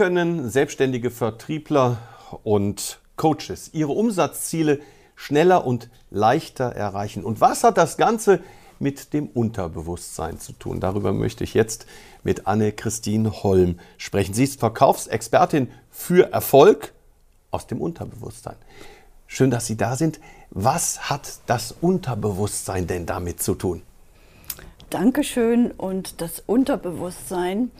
Können selbstständige Vertriebler und Coaches ihre Umsatzziele schneller und leichter erreichen? Und was hat das Ganze mit dem Unterbewusstsein zu tun? Darüber möchte ich jetzt mit Anne-Christine Holm sprechen. Sie ist Verkaufsexpertin für Erfolg aus dem Unterbewusstsein. Schön, dass Sie da sind. Was hat das Unterbewusstsein denn damit zu tun? Dankeschön. Und das Unterbewusstsein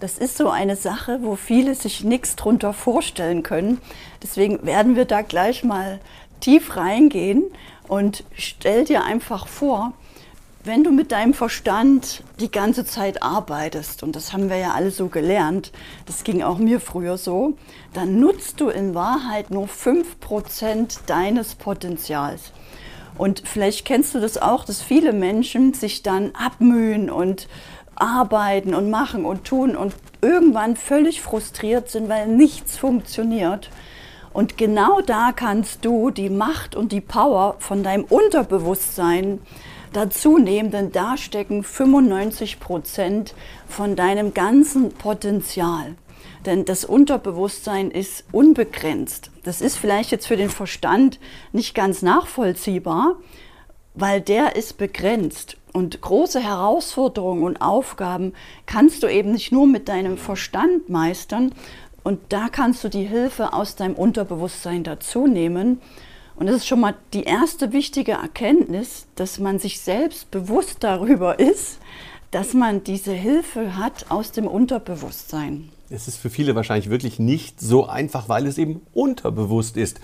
das ist so eine Sache, wo viele sich nichts drunter vorstellen können. Deswegen werden wir da gleich mal tief reingehen und stell dir einfach vor, wenn du mit deinem Verstand die ganze Zeit arbeitest, und das haben wir ja alle so gelernt, das ging auch mir früher so, dann nutzt du in Wahrheit nur 5% deines Potenzials. Und vielleicht kennst du das auch, dass viele Menschen sich dann abmühen und arbeiten und machen und tun und irgendwann völlig frustriert sind, weil nichts funktioniert. Und genau da kannst du die Macht und die Power von deinem Unterbewusstsein dazu nehmen, denn da stecken 95 Prozent von deinem ganzen Potenzial. Denn das Unterbewusstsein ist unbegrenzt. Das ist vielleicht jetzt für den Verstand nicht ganz nachvollziehbar, weil der ist begrenzt. Und große Herausforderungen und Aufgaben kannst du eben nicht nur mit deinem Verstand meistern. Und da kannst du die Hilfe aus deinem Unterbewusstsein dazu nehmen. Und das ist schon mal die erste wichtige Erkenntnis, dass man sich selbst bewusst darüber ist, dass man diese Hilfe hat aus dem Unterbewusstsein. Es ist für viele wahrscheinlich wirklich nicht so einfach, weil es eben unterbewusst ist.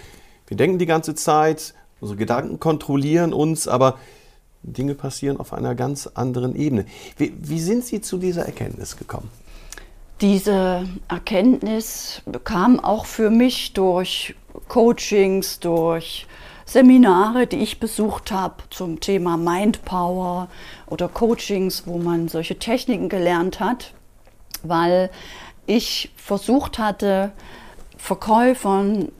Wir denken die ganze Zeit, unsere Gedanken kontrollieren uns, aber Dinge passieren auf einer ganz anderen Ebene. Wie, wie sind Sie zu dieser Erkenntnis gekommen? Diese Erkenntnis kam auch für mich durch Coachings, durch Seminare, die ich besucht habe zum Thema Mindpower oder Coachings, wo man solche Techniken gelernt hat, weil ich versucht hatte, Verkäufern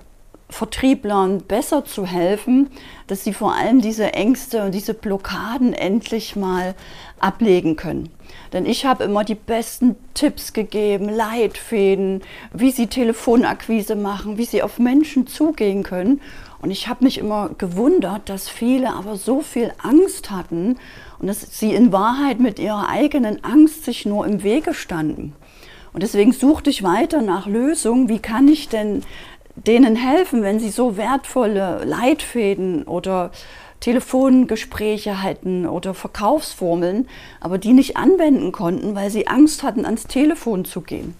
Vertrieblern besser zu helfen, dass sie vor allem diese Ängste und diese Blockaden endlich mal ablegen können. Denn ich habe immer die besten Tipps gegeben, Leitfäden, wie sie Telefonakquise machen, wie sie auf Menschen zugehen können. Und ich habe mich immer gewundert, dass viele aber so viel Angst hatten und dass sie in Wahrheit mit ihrer eigenen Angst sich nur im Wege standen. Und deswegen suchte ich weiter nach Lösungen. Wie kann ich denn denen helfen, wenn sie so wertvolle Leitfäden oder Telefongespräche hatten oder Verkaufsformeln, aber die nicht anwenden konnten, weil sie Angst hatten, ans Telefon zu gehen.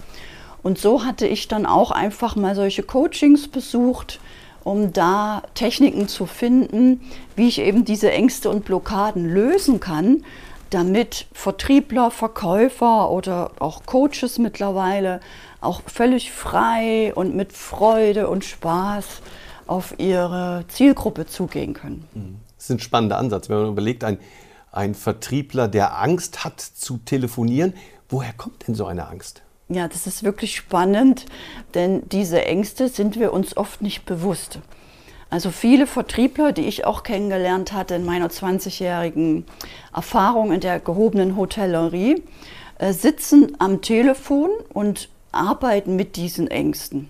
Und so hatte ich dann auch einfach mal solche Coachings besucht, um da Techniken zu finden, wie ich eben diese Ängste und Blockaden lösen kann, damit Vertriebler, Verkäufer oder auch Coaches mittlerweile auch völlig frei und mit Freude und Spaß auf ihre Zielgruppe zugehen können. Mhm. Das ist ein spannender Ansatz, wenn man überlegt, ein, ein Vertriebler, der Angst hat zu telefonieren, woher kommt denn so eine Angst? Ja, das ist wirklich spannend, denn diese Ängste sind wir uns oft nicht bewusst. Also viele Vertriebler, die ich auch kennengelernt hatte in meiner 20-jährigen Erfahrung in der gehobenen Hotellerie, äh, sitzen am Telefon und arbeiten mit diesen Ängsten.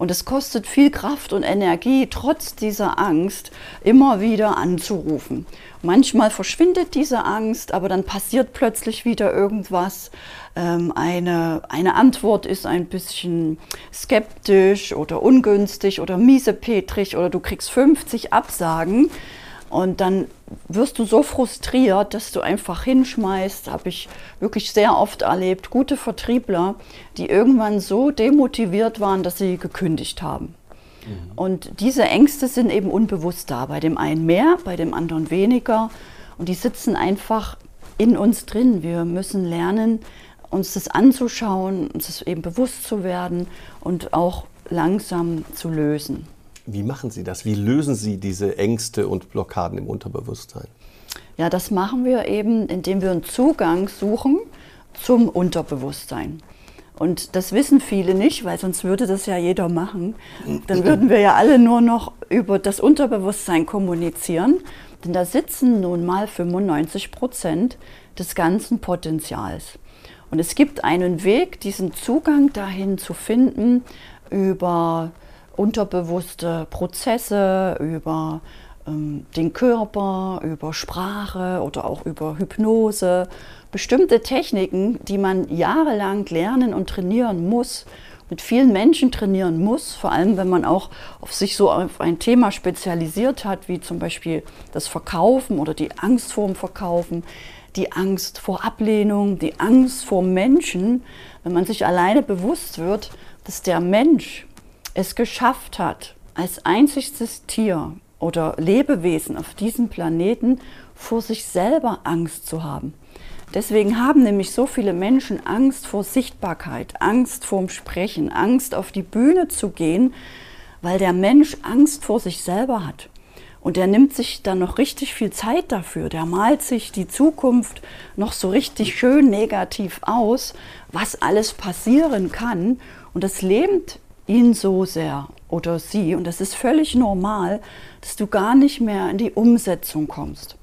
Und es kostet viel Kraft und Energie, trotz dieser Angst immer wieder anzurufen. Manchmal verschwindet diese Angst, aber dann passiert plötzlich wieder irgendwas. Ähm, eine, eine Antwort ist ein bisschen skeptisch oder ungünstig oder miesepetrig oder du kriegst 50 Absagen. Und dann wirst du so frustriert, dass du einfach hinschmeißt, habe ich wirklich sehr oft erlebt, gute Vertriebler, die irgendwann so demotiviert waren, dass sie gekündigt haben. Mhm. Und diese Ängste sind eben unbewusst da, bei dem einen mehr, bei dem anderen weniger. Und die sitzen einfach in uns drin. Wir müssen lernen, uns das anzuschauen, uns das eben bewusst zu werden und auch langsam zu lösen. Wie machen Sie das? Wie lösen Sie diese Ängste und Blockaden im Unterbewusstsein? Ja, das machen wir eben, indem wir einen Zugang suchen zum Unterbewusstsein. Und das wissen viele nicht, weil sonst würde das ja jeder machen. Dann würden wir ja alle nur noch über das Unterbewusstsein kommunizieren. Denn da sitzen nun mal 95 Prozent des ganzen Potenzials. Und es gibt einen Weg, diesen Zugang dahin zu finden über unterbewusste Prozesse, über ähm, den Körper, über Sprache oder auch über Hypnose. Bestimmte Techniken, die man jahrelang lernen und trainieren muss, mit vielen Menschen trainieren muss, vor allem wenn man auch auf sich so auf ein Thema spezialisiert hat, wie zum Beispiel das Verkaufen oder die Angst vor dem Verkaufen, die Angst vor Ablehnung, die Angst vor Menschen, wenn man sich alleine bewusst wird, dass der Mensch es geschafft hat, als einziges Tier oder Lebewesen auf diesem Planeten vor sich selber Angst zu haben. Deswegen haben nämlich so viele Menschen Angst vor Sichtbarkeit, Angst vorm Sprechen, Angst auf die Bühne zu gehen, weil der Mensch Angst vor sich selber hat. Und der nimmt sich dann noch richtig viel Zeit dafür. Der malt sich die Zukunft noch so richtig schön negativ aus, was alles passieren kann. Und das lähmt ihn so sehr oder sie. Und das ist völlig normal, dass du gar nicht mehr in die Umsetzung kommst.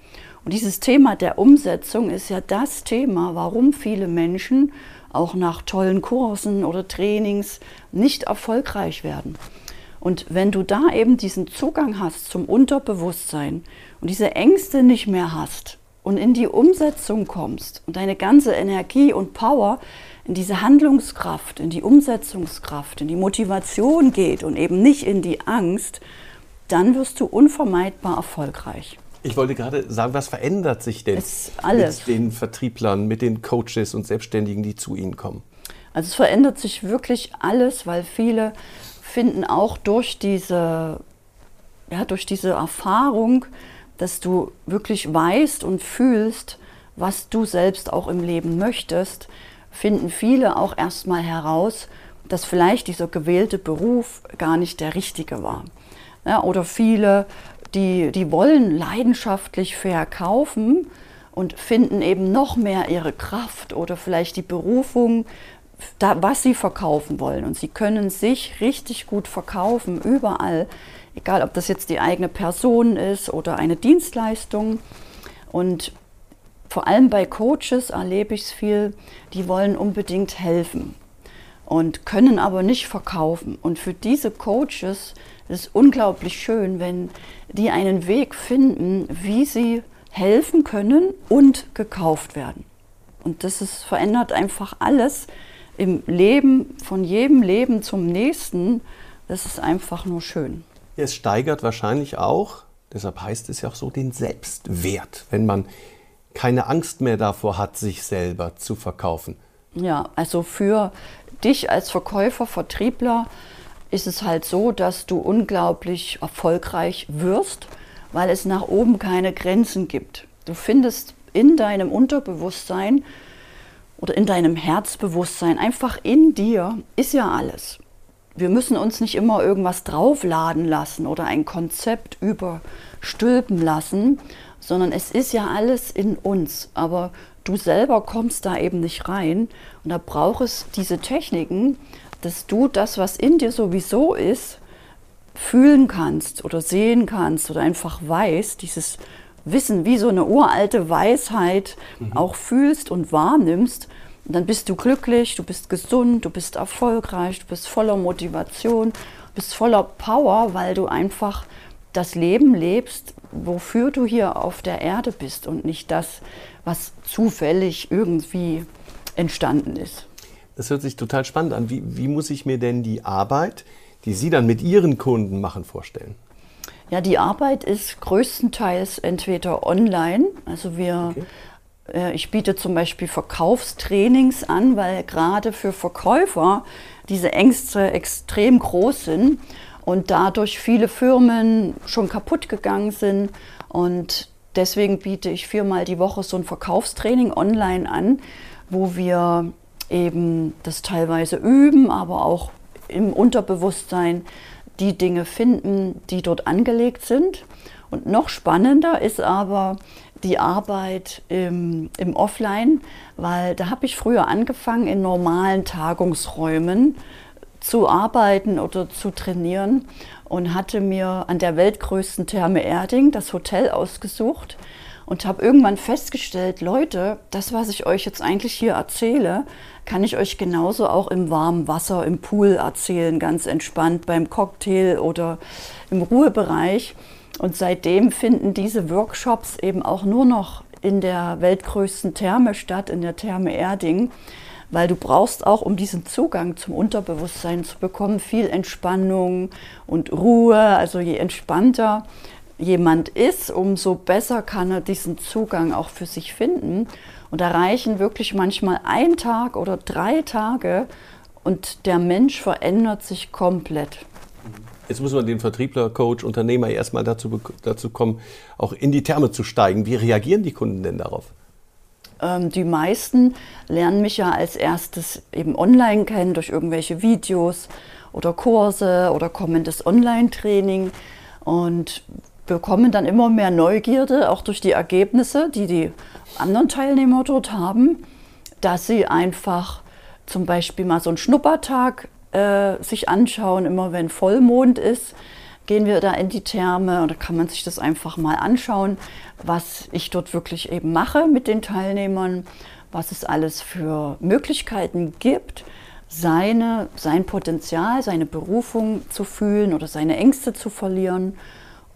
Und dieses Thema der Umsetzung ist ja das Thema, warum viele Menschen auch nach tollen Kursen oder Trainings nicht erfolgreich werden. Und wenn du da eben diesen Zugang hast zum Unterbewusstsein und diese Ängste nicht mehr hast und in die Umsetzung kommst und deine ganze Energie und Power in diese Handlungskraft, in die Umsetzungskraft, in die Motivation geht und eben nicht in die Angst, dann wirst du unvermeidbar erfolgreich. Ich wollte gerade sagen, was verändert sich denn mit den Vertrieblern, mit den Coaches und Selbstständigen, die zu Ihnen kommen? Also es verändert sich wirklich alles, weil viele finden auch durch diese, ja, durch diese Erfahrung, dass du wirklich weißt und fühlst, was du selbst auch im Leben möchtest, finden viele auch erstmal heraus, dass vielleicht dieser gewählte Beruf gar nicht der richtige war. Ja, oder viele, die, die wollen leidenschaftlich verkaufen und finden eben noch mehr ihre Kraft oder vielleicht die Berufung, da, was sie verkaufen wollen. Und sie können sich richtig gut verkaufen, überall, egal ob das jetzt die eigene Person ist oder eine Dienstleistung. Und vor allem bei Coaches erlebe ich es viel, die wollen unbedingt helfen und können aber nicht verkaufen. Und für diese Coaches ist es unglaublich schön, wenn die einen Weg finden, wie sie helfen können und gekauft werden. Und das ist, verändert einfach alles im Leben, von jedem Leben zum nächsten. Das ist einfach nur schön. Es steigert wahrscheinlich auch, deshalb heißt es ja auch so, den Selbstwert, wenn man keine Angst mehr davor hat, sich selber zu verkaufen. Ja, also für dich als Verkäufer, Vertriebler ist es halt so, dass du unglaublich erfolgreich wirst, weil es nach oben keine Grenzen gibt. Du findest in deinem Unterbewusstsein oder in deinem Herzbewusstsein, einfach in dir, ist ja alles. Wir müssen uns nicht immer irgendwas draufladen lassen oder ein Konzept überstülpen lassen, sondern es ist ja alles in uns. Aber du selber kommst da eben nicht rein. Und da braucht es diese Techniken, dass du das, was in dir sowieso ist, fühlen kannst oder sehen kannst oder einfach weißt, dieses Wissen, wie so eine uralte Weisheit mhm. auch fühlst und wahrnimmst. Und dann bist du glücklich, du bist gesund, du bist erfolgreich, du bist voller Motivation, bist voller Power, weil du einfach das Leben lebst, wofür du hier auf der Erde bist und nicht das, was zufällig irgendwie entstanden ist. Das hört sich total spannend an. Wie, wie muss ich mir denn die Arbeit, die Sie dann mit Ihren Kunden machen, vorstellen? Ja, die Arbeit ist größtenteils entweder online, also wir okay. Äh, ich biete zum Beispiel Verkaufstrainings an, weil gerade für Verkäufer diese Ängste extrem groß sind und dadurch viele Firmen schon kaputt gegangen sind. Und deswegen biete ich viermal die Woche so ein Verkaufstraining online an, wo wir eben das teilweise üben, aber auch im Unterbewusstsein die Dinge finden, die dort angelegt sind. Und noch spannender ist aber die Arbeit im, im Offline, weil da habe ich früher angefangen, in normalen Tagungsräumen zu arbeiten oder zu trainieren und hatte mir an der weltgrößten Therme Erding das Hotel ausgesucht. und habe irgendwann festgestellt, Leute, das, was ich euch jetzt eigentlich hier erzähle, kann ich euch genauso auch im warmen Wasser, im Pool erzählen, ganz entspannt beim Cocktail oder im Ruhebereich. Und seitdem finden diese Workshops eben auch nur noch in der weltgrößten Therme statt, in der Therme Erding, weil du brauchst auch, um diesen Zugang zum Unterbewusstsein zu bekommen, viel Entspannung und Ruhe. Also je entspannter jemand ist, umso besser kann er diesen Zugang auch für sich finden. Und da reichen wirklich manchmal ein Tag oder drei Tage und der Mensch verändert sich komplett. Jetzt muss man den Vertriebler, Coach, Unternehmer erstmal dazu, dazu kommen, auch in die Therme zu steigen. Wie reagieren die Kunden denn darauf? Ähm, die meisten lernen mich ja als erstes eben online kennen durch irgendwelche Videos oder Kurse oder kommen in das Online-Training und bekommen dann immer mehr Neugierde, auch durch die Ergebnisse, die die anderen Teilnehmer dort haben, dass sie einfach zum Beispiel mal so einen Schnuppertag äh, sich anschauen, immer wenn Vollmond ist, gehen wir da in die Therme oder kann man sich das einfach mal anschauen, was ich dort wirklich eben mache mit den Teilnehmern, was es alles für Möglichkeiten gibt, seine, sein Potenzial, seine Berufung zu fühlen oder seine Ängste zu verlieren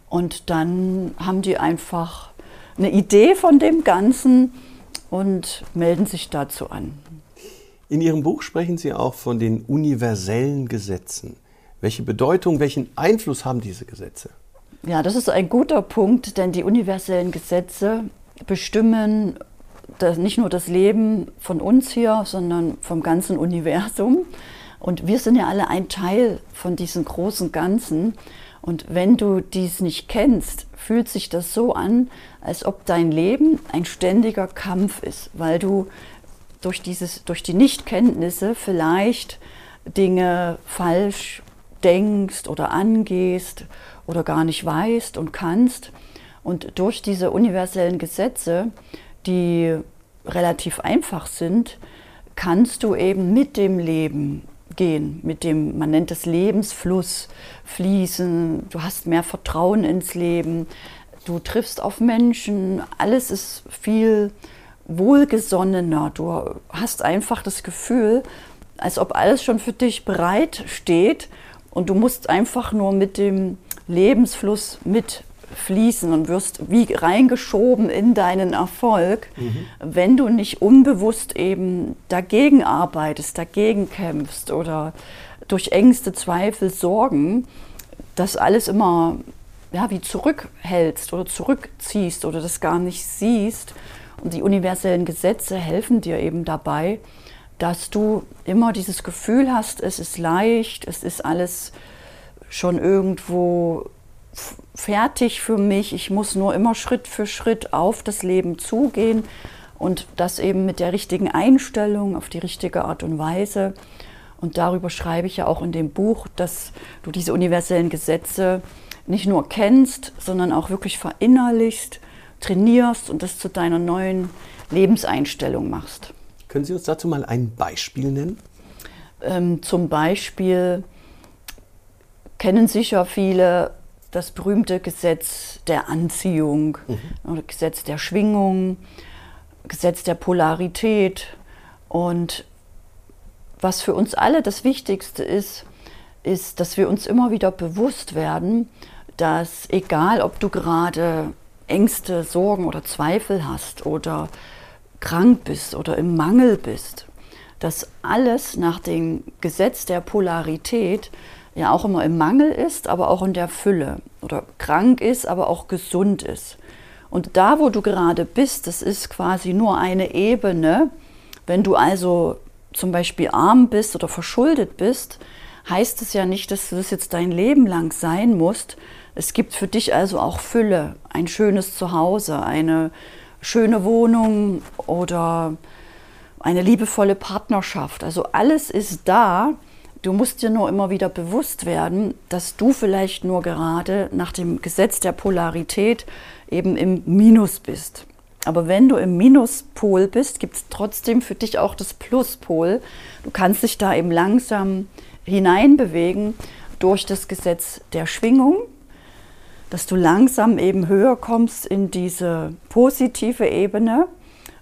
und dann haben die einfach eine Idee von dem Ganzen und melden sich dazu an. In Ihrem Buch sprechen Sie auch von den universellen Gesetzen. Welche Bedeutung, welchen Einfluss haben diese Gesetze? Ja, das ist ein guter Punkt, denn die universellen Gesetze bestimmen das, nicht nur das Leben von uns hier, sondern vom ganzen Universum. Und wir sind ja alle ein Teil von diesem großen Ganzen. Und wenn du dies nicht kennst, fühlt sich das so an, als ob dein Leben ein ständiger Kampf ist, weil du durch, dieses, durch die Nichtkenntnisse vielleicht Dinge falsch denkst oder angehst oder gar nicht weißt und kannst. Und durch diese universellen Gesetze, die relativ einfach sind, kannst du eben mit dem Leben gehen, mit dem, man nennt es Lebensfluss, fließen, du hast mehr Vertrauen ins Leben, du triffst auf Menschen, alles ist viel wohlgesonnener, du hast einfach das Gefühl, als ob alles schon für dich bereit steht und du musst einfach nur mit dem Lebensfluss mit fließen und wirst wie reingeschoben in deinen Erfolg, mhm. wenn du nicht unbewusst eben dagegen arbeitest, dagegen kämpfst oder durch Ängste, Zweifel, Sorgen das alles immer ja, wie zurückhältst oder zurückziehst oder das gar nicht siehst. Und die universellen Gesetze helfen dir eben dabei, dass du immer dieses Gefühl hast, es ist leicht, es ist alles schon irgendwo fertig für mich. Ich muss nur immer Schritt für Schritt auf das Leben zugehen und das eben mit der richtigen Einstellung, auf die richtige Art und Weise. Und darüber schreibe ich ja auch in dem Buch, dass du diese universellen Gesetze nicht nur kennst, sondern auch wirklich verinnerlichst, trainierst und das zu deiner neuen Lebenseinstellung machst. Können Sie uns dazu mal ein Beispiel nennen? Ähm, zum Beispiel kennen sicher viele das berühmte Gesetz der Anziehung mhm. oder Gesetz der Schwingung, Gesetz der Polarität. Und was für uns alle das Wichtigste ist, ist, dass wir uns immer wieder bewusst werden, dass egal, ob du gerade Ängste, Sorgen oder Zweifel hast oder krank bist oder im Mangel bist, dass alles nach dem Gesetz der Polarität ja auch immer im Mangel ist, aber auch in der Fülle oder krank ist, aber auch gesund ist. Und da, wo du gerade bist, das ist quasi nur eine Ebene. Wenn du also zum Beispiel arm bist oder verschuldet bist, heißt es ja nicht, dass du das jetzt dein Leben lang sein musst. Es gibt für dich also auch Fülle, ein schönes Zuhause, eine schöne Wohnung oder eine liebevolle Partnerschaft. Also alles ist da, Du musst dir nur immer wieder bewusst werden, dass du vielleicht nur gerade nach dem Gesetz der Polarität eben im Minus bist. Aber wenn du im Minuspol bist, gibt es trotzdem für dich auch das Pluspol. Du kannst dich da eben langsam hineinbewegen durch das Gesetz der Schwingung. Dass du langsam eben höher kommst in diese positive Ebene.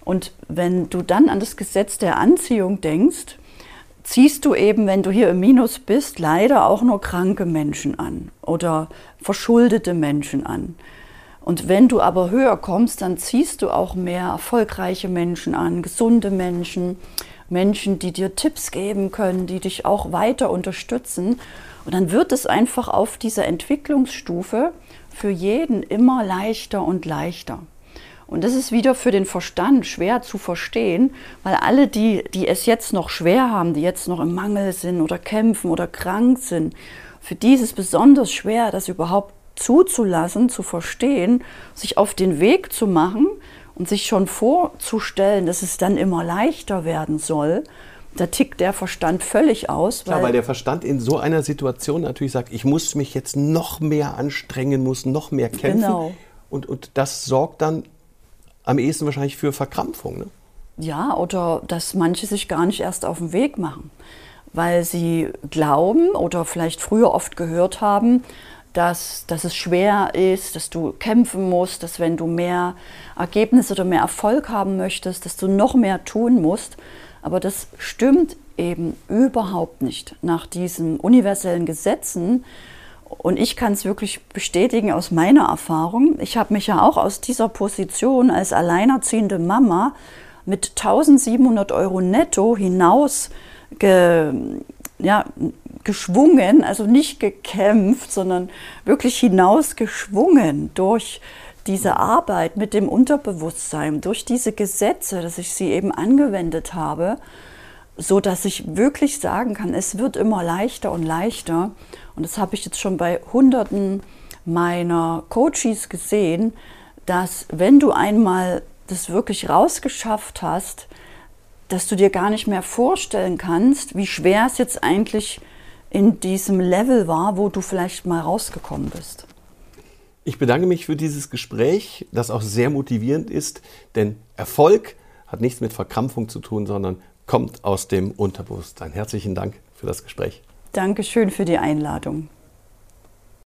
Und wenn du dann an das Gesetz der Anziehung denkst, ziehst du eben, wenn du hier im Minus bist, leider auch nur kranke Menschen an oder verschuldete Menschen an. Und wenn du aber höher kommst, dann ziehst du auch mehr erfolgreiche Menschen an, gesunde Menschen, Menschen, die dir Tipps geben können, die dich auch weiter unterstützen. Und dann wird es einfach auf dieser Entwicklungsstufe für jeden immer leichter und leichter. Und das ist wieder für den Verstand schwer zu verstehen, weil alle, die, die es jetzt noch schwer haben, die jetzt noch im Mangel sind oder kämpfen oder krank sind, für die ist es besonders schwer, das überhaupt zuzulassen, zu verstehen, sich auf den Weg zu machen und sich schon vorzustellen, dass es dann immer leichter werden soll da tickt der Verstand völlig aus. Weil Klar, weil der Verstand in so einer Situation natürlich sagt, ich muss mich jetzt noch mehr anstrengen, muss noch mehr kämpfen. Genau. Und, und das sorgt dann am ehesten wahrscheinlich für Verkrampfung. Ne? Ja, oder dass manche sich gar nicht erst auf den Weg machen, weil sie glauben oder vielleicht früher oft gehört haben, dass, dass es schwer ist, dass du kämpfen musst, dass wenn du mehr Ergebnisse oder mehr Erfolg haben möchtest, dass du noch mehr tun musst. Aber das stimmt eben überhaupt nicht nach diesen universellen Gesetzen. Und ich kann es wirklich bestätigen aus meiner Erfahrung. Ich habe mich ja auch aus dieser Position als alleinerziehende Mama mit 1700 Euro netto hinaus ge, ja, geschwungen, also nicht gekämpft, sondern wirklich hinausgeschwungen durch diese Arbeit mit dem Unterbewusstsein, durch diese Gesetze, dass ich sie eben angewendet habe, so dass ich wirklich sagen kann, es wird immer leichter und leichter. Und das habe ich jetzt schon bei Hunderten meiner Coaches gesehen, dass wenn du einmal das wirklich rausgeschafft hast, dass du dir gar nicht mehr vorstellen kannst, wie schwer es jetzt eigentlich in diesem Level war, wo du vielleicht mal rausgekommen bist. Ich bedanke mich für dieses Gespräch, das auch sehr motivierend ist, denn Erfolg hat nichts mit Verkrampfung zu tun, sondern kommt aus dem Unterbewusstsein. Herzlichen Dank für das Gespräch. Dankeschön für die Einladung.